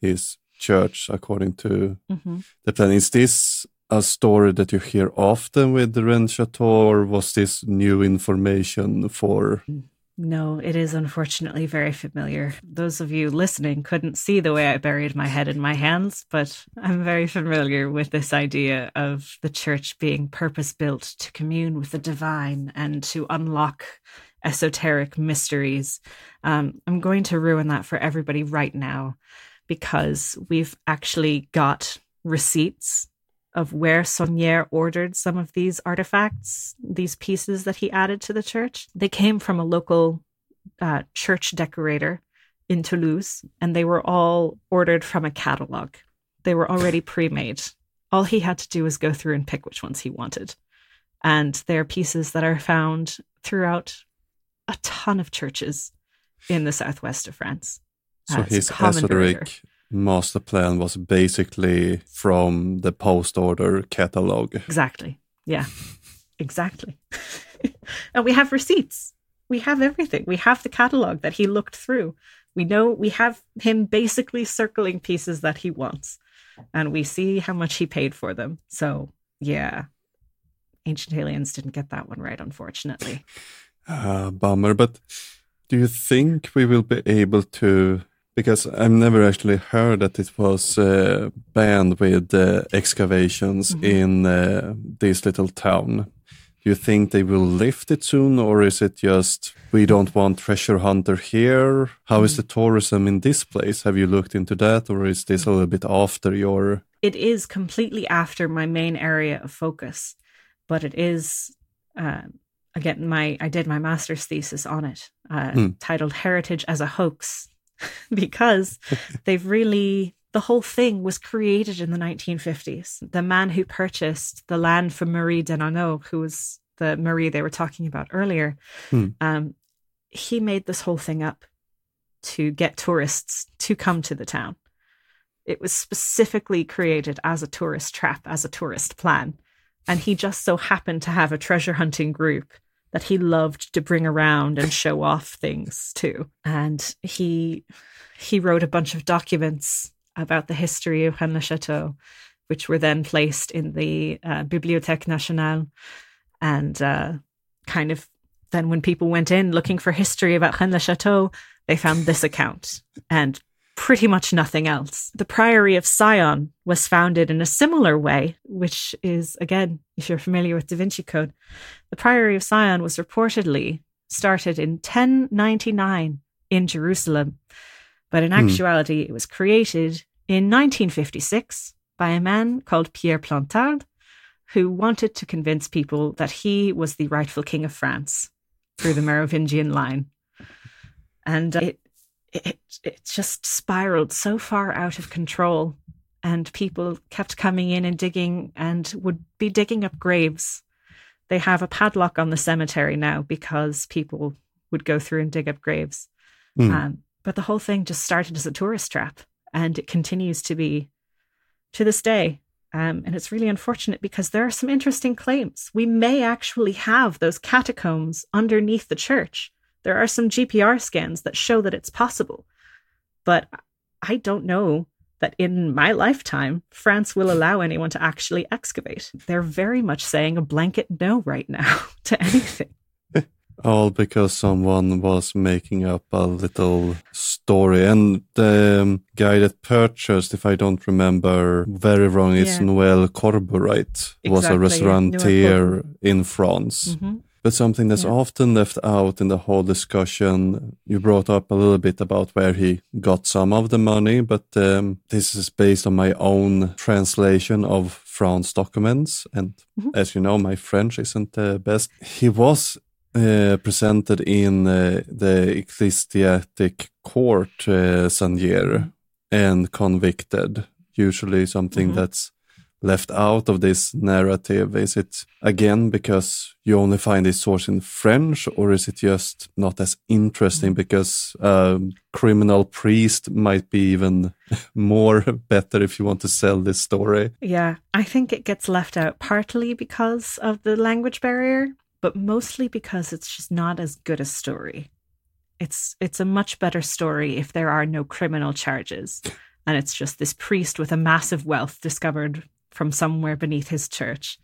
his church, according to mm-hmm. the plan. Is this a story that you hear often with the Rennes Chateau, or was this new information for mm. No, it is unfortunately very familiar. Those of you listening couldn't see the way I buried my head in my hands, but I'm very familiar with this idea of the church being purpose built to commune with the divine and to unlock esoteric mysteries. Um, I'm going to ruin that for everybody right now because we've actually got receipts of where Saunière ordered some of these artifacts, these pieces that he added to the church. They came from a local uh, church decorator in Toulouse, and they were all ordered from a catalog. They were already pre made. All he had to do was go through and pick which ones he wanted. And they're pieces that are found throughout a ton of churches in the southwest of France. So uh, his esoteric master plan was basically from the post order catalog. Exactly. Yeah, exactly. and we have receipts. We have everything. We have the catalog that he looked through. We know we have him basically circling pieces that he wants, and we see how much he paid for them. So, yeah, Ancient Aliens didn't get that one right, unfortunately. Uh, bummer. But do you think we will be able to because I've never actually heard that it was uh, banned with uh, excavations mm -hmm. in uh, this little town. Do you think they will lift it soon, or is it just we don't want treasure hunter here? How is the tourism in this place? Have you looked into that, or is this a little bit after your? It is completely after my main area of focus, but it is. Uh, again, my I did my master's thesis on it, uh, hmm. titled "Heritage as a Hoax: because they've really the whole thing was created in the 1950s. The man who purchased the land from Marie Denarnaud, who was the Marie they were talking about earlier, hmm. um, he made this whole thing up to get tourists to come to the town. It was specifically created as a tourist trap, as a tourist plan. And he just so happened to have a treasure hunting group that he loved to bring around and show off things too. And he he wrote a bunch of documents about the history of Rennes le Chateau, which were then placed in the uh, Bibliothèque Nationale. And uh, kind of then when people went in looking for history about Rennes le Chateau, they found this account. And pretty much nothing else. The Priory of Sion was founded in a similar way, which is, again, if you're familiar with Da Vinci Code, the Priory of Sion was reportedly started in 1099 in Jerusalem. But in hmm. actuality, it was created in 1956 by a man called Pierre Plantard, who wanted to convince people that he was the rightful king of France through the Merovingian line. And uh, it, it, it just spiraled so far out of control. And people kept coming in and digging and would be digging up graves. They have a padlock on the cemetery now because people would go through and dig up graves. Mm. Um, but the whole thing just started as a tourist trap and it continues to be to this day. Um, and it's really unfortunate because there are some interesting claims. We may actually have those catacombs underneath the church. There are some GPR scans that show that it's possible. But I don't know that in my lifetime, France will allow anyone to actually excavate. They're very much saying a blanket no right now to anything. All because someone was making up a little story. And the um, guy that purchased, if I don't remember very wrong, is. Noel Corburite, exactly, was a restaurateur yeah. in France. Mm-hmm. But something that's yeah. often left out in the whole discussion, you brought up a little bit about where he got some of the money, but um, this is based on my own translation of France documents. And mm-hmm. as you know, my French isn't the best. He was uh, presented in uh, the ecclesiastic court uh, Saunière and convicted. Usually, something mm-hmm. that's left out of this narrative. Is it again because you only find this source in French, or is it just not as interesting because a criminal priest might be even more better if you want to sell this story? Yeah, I think it gets left out partly because of the language barrier but mostly because it's just not as good a story. It's it's a much better story if there are no criminal charges and it's just this priest with a massive wealth discovered from somewhere beneath his church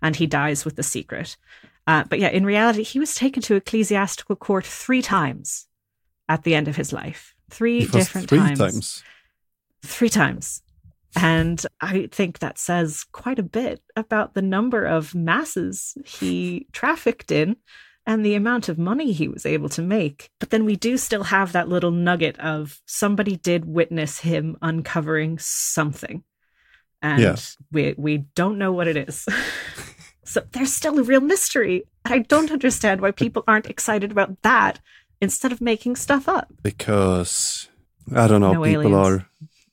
and he dies with the secret. Uh, but yeah, in reality, he was taken to ecclesiastical court three times at the end of his life. Three different three times. times. Three times. And I think that says quite a bit about the number of masses he trafficked in and the amount of money he was able to make. But then we do still have that little nugget of somebody did witness him uncovering something. And yeah. we we don't know what it is. so there's still a real mystery. I don't understand why people aren't excited about that instead of making stuff up. Because I don't know, no people aliens. are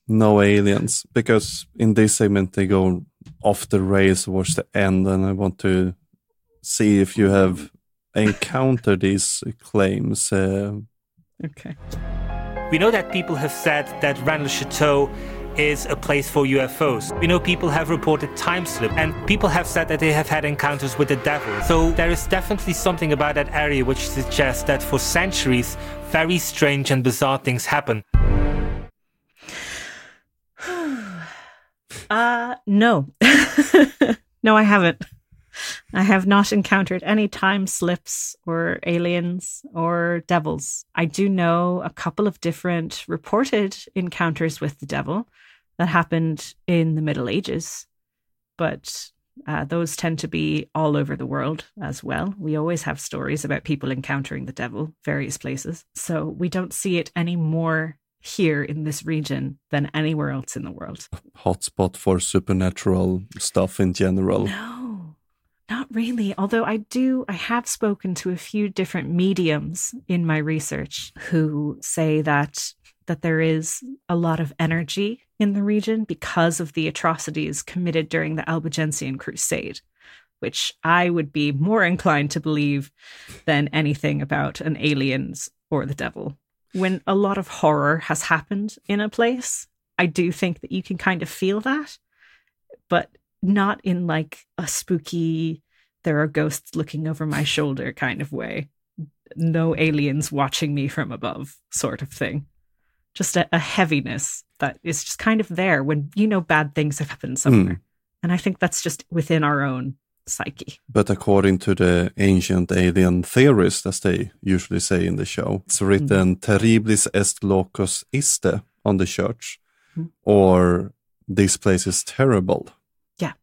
no aliens because in this segment they go off the rails towards the end and i want to see if you have encountered these claims uh, okay we know that people have said that Rennes-le-Château is a place for UFOs. We know people have reported time slip and people have said that they have had encounters with the devil. So there is definitely something about that area which suggests that for centuries very strange and bizarre things happen. Uh, no. no, I haven't. I have not encountered any time slips or aliens or devils. I do know a couple of different reported encounters with the devil that happened in the Middle Ages, but uh, those tend to be all over the world as well. We always have stories about people encountering the devil, various places. So we don't see it any more here in this region than anywhere else in the world. Hotspot for supernatural stuff in general. No, not really. Although I do, I have spoken to a few different mediums in my research who say that that there is a lot of energy in the region because of the atrocities committed during the Albigensian Crusade, which I would be more inclined to believe than anything about an aliens or the devil when a lot of horror has happened in a place, I do think that you can kind of feel that, but not in like a spooky, there are ghosts looking over my shoulder kind of way. No aliens watching me from above sort of thing. Just a, a heaviness that is just kind of there when you know bad things have happened somewhere. Mm. And I think that's just within our own psyche. But according to the ancient alien theorists, as they usually say in the show, it's written mm. terribilis est locus iste on the church, mm. or this place is terrible. Yeah.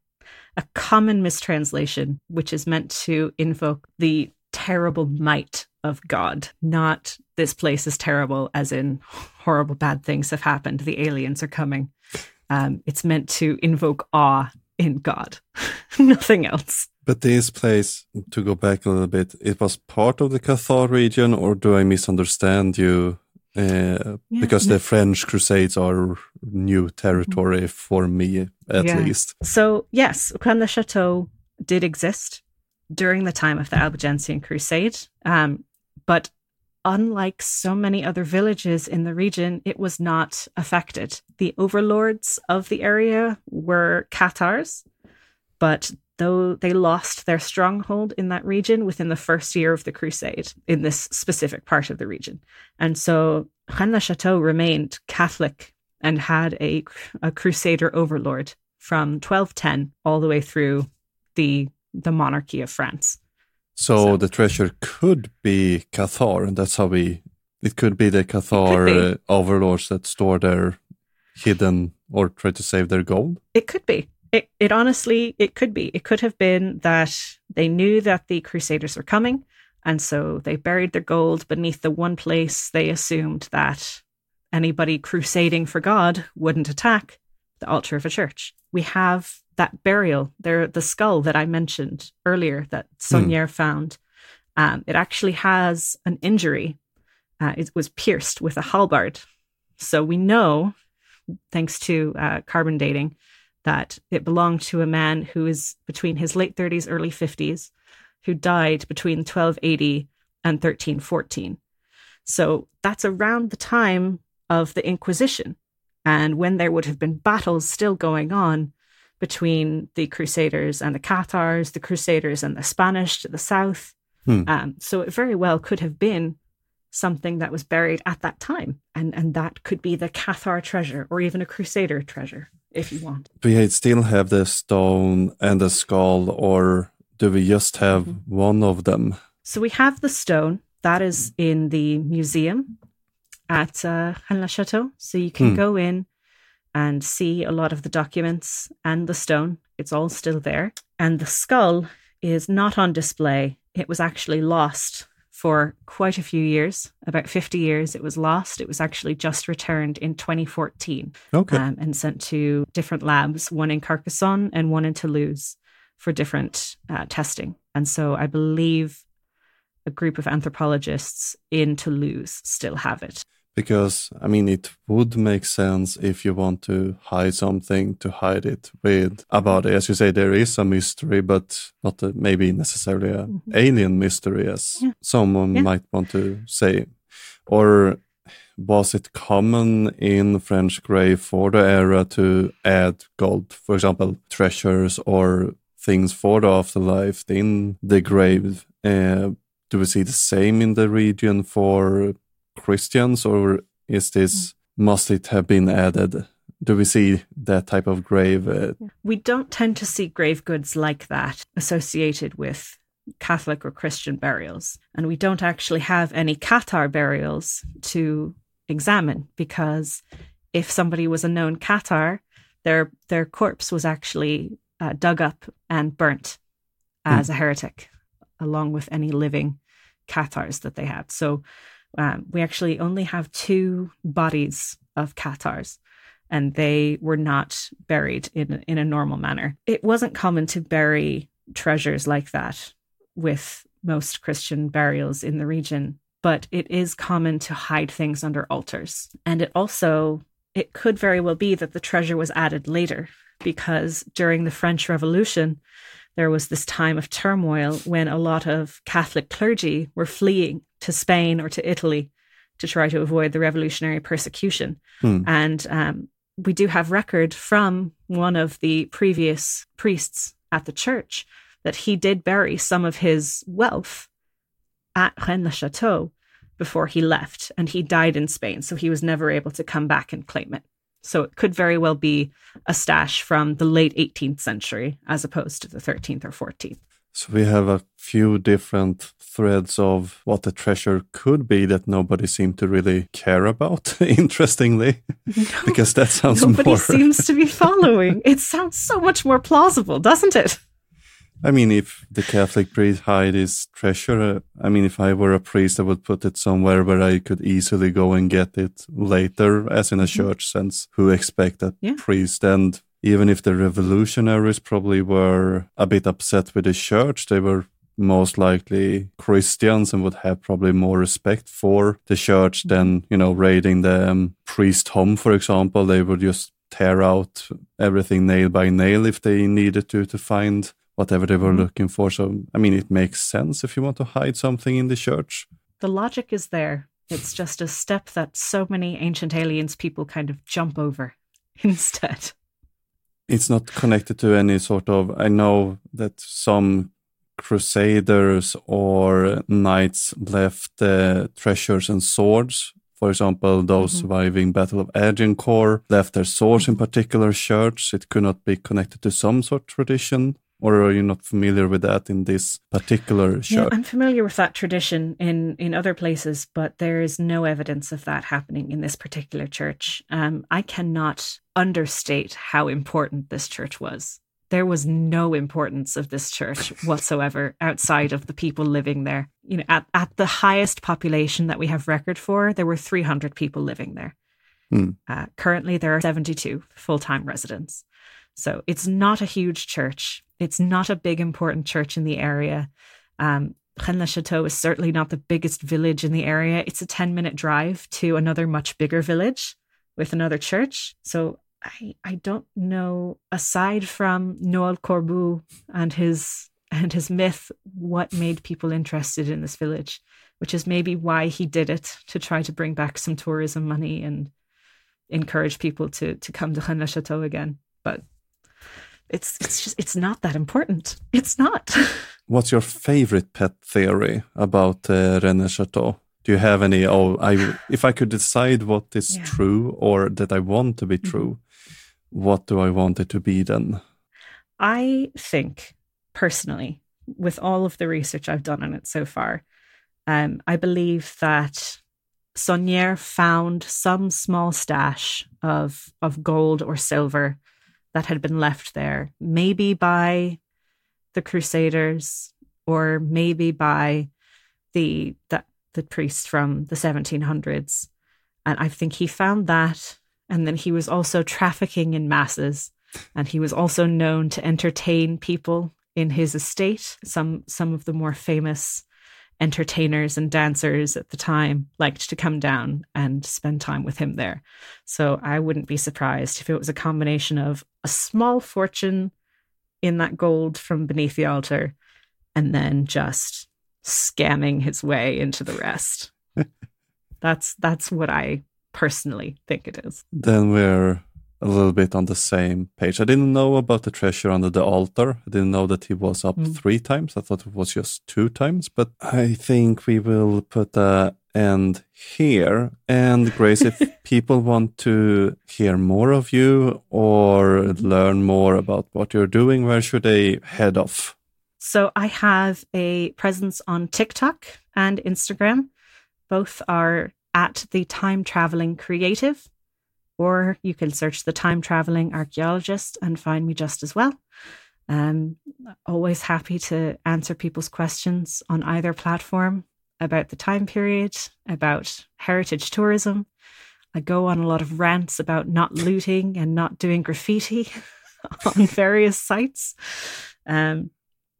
A common mistranslation, which is meant to invoke the terrible might of God, not this place is terrible, as in horrible bad things have happened, the aliens are coming. Um, it's meant to invoke awe in God, nothing else. But this place, to go back a little bit, it was part of the Cathar region, or do I misunderstand you? Uh, yeah, because the French Crusades are new territory mm-hmm. for me, at yeah. least. So, yes, Rennes Chateau did exist during the time of the Albigensian Crusade. Um, but unlike so many other villages in the region, it was not affected. The overlords of the area were Cathars, but though they lost their stronghold in that region within the first year of the crusade in this specific part of the region. And so Rennes Chateau remained Catholic and had a, a crusader overlord from 1210 all the way through the the monarchy of France. So, so, the treasure could be Cathar, and that's how we. It could be the Cathar uh, overlords that store their hidden or try to save their gold. It could be. It, it honestly, it could be. It could have been that they knew that the Crusaders were coming, and so they buried their gold beneath the one place they assumed that anybody crusading for God wouldn't attack the altar of a church. We have that burial, there, the skull that I mentioned earlier that Saunière mm. found, um, it actually has an injury. Uh, it was pierced with a halberd. So we know, thanks to uh, carbon dating, that it belonged to a man who is between his late 30s, early 50s, who died between 1280 and 1314. So that's around the time of the Inquisition and when there would have been battles still going on between the Crusaders and the Cathars, the Crusaders and the Spanish to the south. Hmm. Um, so it very well could have been something that was buried at that time, and and that could be the Cathar treasure or even a Crusader treasure if you want. Do we still have the stone and the skull, or do we just have mm-hmm. one of them? So we have the stone that is in the museum at uh, Chateau. So you can hmm. go in and see a lot of the documents and the stone. It's all still there. And the skull is not on display. It was actually lost for quite a few years, about 50 years. It was lost. It was actually just returned in 2014 okay. Um, and sent to different labs, one in Carcassonne and one in Toulouse for different uh, testing. And so I believe a group of anthropologists in Toulouse still have it because I mean it would make sense if you want to hide something to hide it with about it. As you say, there is a mystery, but not a, maybe necessarily an mm-hmm. alien mystery, as yeah. someone yeah. might want to say. Or was it common in French grave for the era to add gold, for example, treasures or things for the afterlife in the grave? Uh, do we see the same in the region for Christians, or is this mm. must it have been added? Do we see that type of grave? Uh, we don't tend to see grave goods like that associated with Catholic or Christian burials, and we don't actually have any Cathar burials to examine because if somebody was a known Cathar, their their corpse was actually uh, dug up and burnt as mm. a heretic, along with any living Cathars that they had. So um, we actually only have two bodies of Cathars, and they were not buried in in a normal manner. It wasn't common to bury treasures like that with most Christian burials in the region, but it is common to hide things under altars. And it also it could very well be that the treasure was added later because during the French Revolution, there was this time of turmoil when a lot of Catholic clergy were fleeing to Spain or to Italy to try to avoid the revolutionary persecution. Hmm. And um, we do have record from one of the previous priests at the church that he did bury some of his wealth at Rennes-le-Château before he left, and he died in Spain, so he was never able to come back and claim it. So it could very well be a stash from the late 18th century as opposed to the 13th or 14th. So we have a few different threads of what the treasure could be that nobody seemed to really care about, interestingly, no, because that sounds nobody more... seems to be following. it sounds so much more plausible, doesn't it? I mean, if the Catholic priest hide his treasure, uh, I mean, if I were a priest, I would put it somewhere where I could easily go and get it later, as in a mm-hmm. church sense. Who expect that yeah. priest? And even if the revolutionaries probably were a bit upset with the church, they were most likely Christians and would have probably more respect for the church than, you know, raiding the um, priest home, for example. They would just tear out everything nail by nail if they needed to to find whatever they were mm-hmm. looking for. So, I mean, it makes sense if you want to hide something in the church. The logic is there. It's just a step that so many ancient aliens people kind of jump over instead. It's not connected to any sort of. I know that some crusaders or knights left uh, treasures and swords. For example, those mm-hmm. surviving Battle of Agincourt left their swords in particular church. It could not be connected to some sort of tradition. Or are you not familiar with that in this particular church? Yeah, I'm familiar with that tradition in, in other places, but there is no evidence of that happening in this particular church. Um, I cannot understate how important this church was there was no importance of this church whatsoever outside of the people living there. You know, at, at the highest population that we have record for, there were 300 people living there. Hmm. Uh, currently, there are 72 full time residents. So it's not a huge church. It's not a big, important church in the area. Um, Chateau is certainly not the biggest village in the area. It's a 10 minute drive to another much bigger village with another church. So I, I don't know aside from Noel Corbu and his and his myth what made people interested in this village, which is maybe why he did it to try to bring back some tourism money and encourage people to to come to Rennes Chateau again. But it's it's just it's not that important. It's not. What's your favorite pet theory about uh, Rennes Chateau? Do you have any? Oh, I if I could decide what is yeah. true or that I want to be mm-hmm. true, what do I want it to be then? I think personally, with all of the research I've done on it so far, um, I believe that Saunière found some small stash of of gold or silver that had been left there, maybe by the Crusaders or maybe by the the, the priest from the 1700s. And I think he found that and then he was also trafficking in masses. And he was also known to entertain people in his estate. Some some of the more famous entertainers and dancers at the time liked to come down and spend time with him there. So I wouldn't be surprised if it was a combination of a small fortune in that gold from beneath the altar and then just scamming his way into the rest. that's that's what I personally think it is. Then we're a little bit on the same page. I didn't know about the treasure under the altar. I didn't know that he was up mm. three times. I thought it was just two times, but I think we will put a end here. And Grace, if people want to hear more of you or learn more about what you're doing, where should they head off? So I have a presence on TikTok and Instagram. Both are at the Time Traveling Creative, or you can search the Time Traveling Archaeologist and find me just as well. Um, always happy to answer people's questions on either platform about the time period, about heritage tourism. I go on a lot of rants about not looting and not doing graffiti on various sites. Um,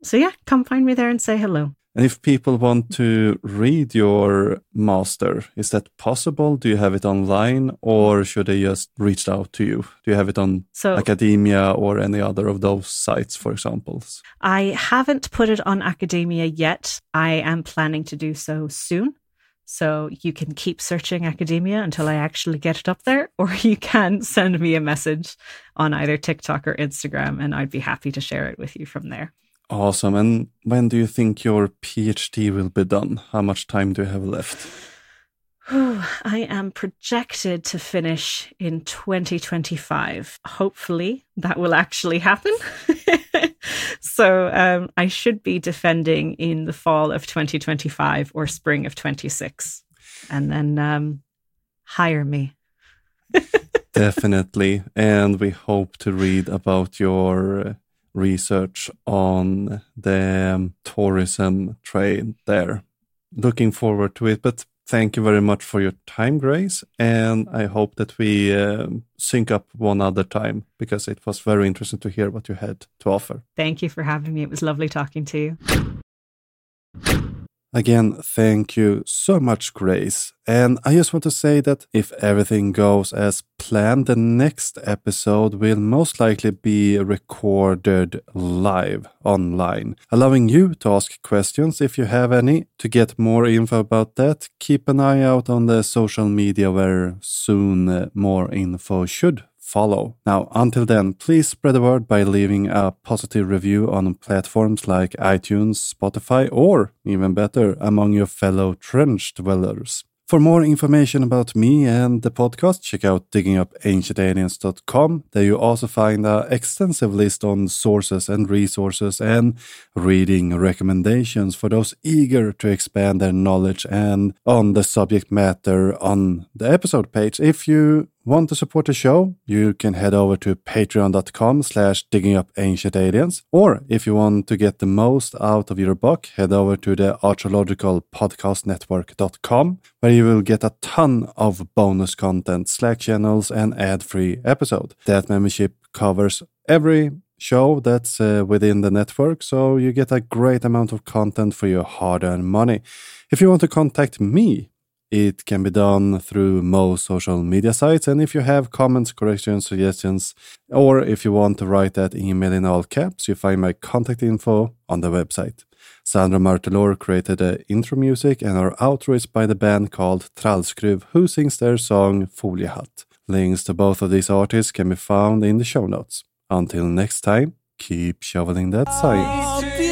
so, yeah, come find me there and say hello. And if people want to read your master, is that possible? Do you have it online or should they just reach out to you? Do you have it on so, Academia or any other of those sites, for example? I haven't put it on Academia yet. I am planning to do so soon. So you can keep searching Academia until I actually get it up there, or you can send me a message on either TikTok or Instagram, and I'd be happy to share it with you from there. Awesome. And when do you think your PhD will be done? How much time do you have left? I am projected to finish in 2025. Hopefully, that will actually happen. so, um, I should be defending in the fall of 2025 or spring of 26. And then um, hire me. Definitely. And we hope to read about your research on the um, tourism trade there. Looking forward to it, but thank you very much for your time, Grace. And I hope that we uh, sync up one other time because it was very interesting to hear what you had to offer. Thank you for having me. It was lovely talking to you. Again, thank you so much, Grace. And I just want to say that if everything goes as planned, the next episode will most likely be recorded live online, allowing you to ask questions if you have any. To get more info about that, keep an eye out on the social media where soon uh, more info should follow. Now, until then, please spread the word by leaving a positive review on platforms like iTunes, Spotify, or even better, among your fellow trench dwellers. For more information about me and the podcast, check out diggingupancientaliens.com. There you also find an extensive list on sources and resources and reading recommendations for those eager to expand their knowledge and on the subject matter on the episode page. If you Want to support the show? You can head over to patreon.com slash digging up ancient aliens. Or if you want to get the most out of your buck, head over to the archaeological podcast network.com where you will get a ton of bonus content, Slack channels, and ad-free episode. That membership covers every show that's uh, within the network, so you get a great amount of content for your hard-earned money. If you want to contact me, it can be done through most social media sites. And if you have comments, corrections, suggestions, or if you want to write that email in all caps, you find my contact info on the website. Sandra Martelor created the intro music, and our outro is by the band called Trallskruv, who sings their song Foliehatt. Links to both of these artists can be found in the show notes. Until next time, keep shoveling that science.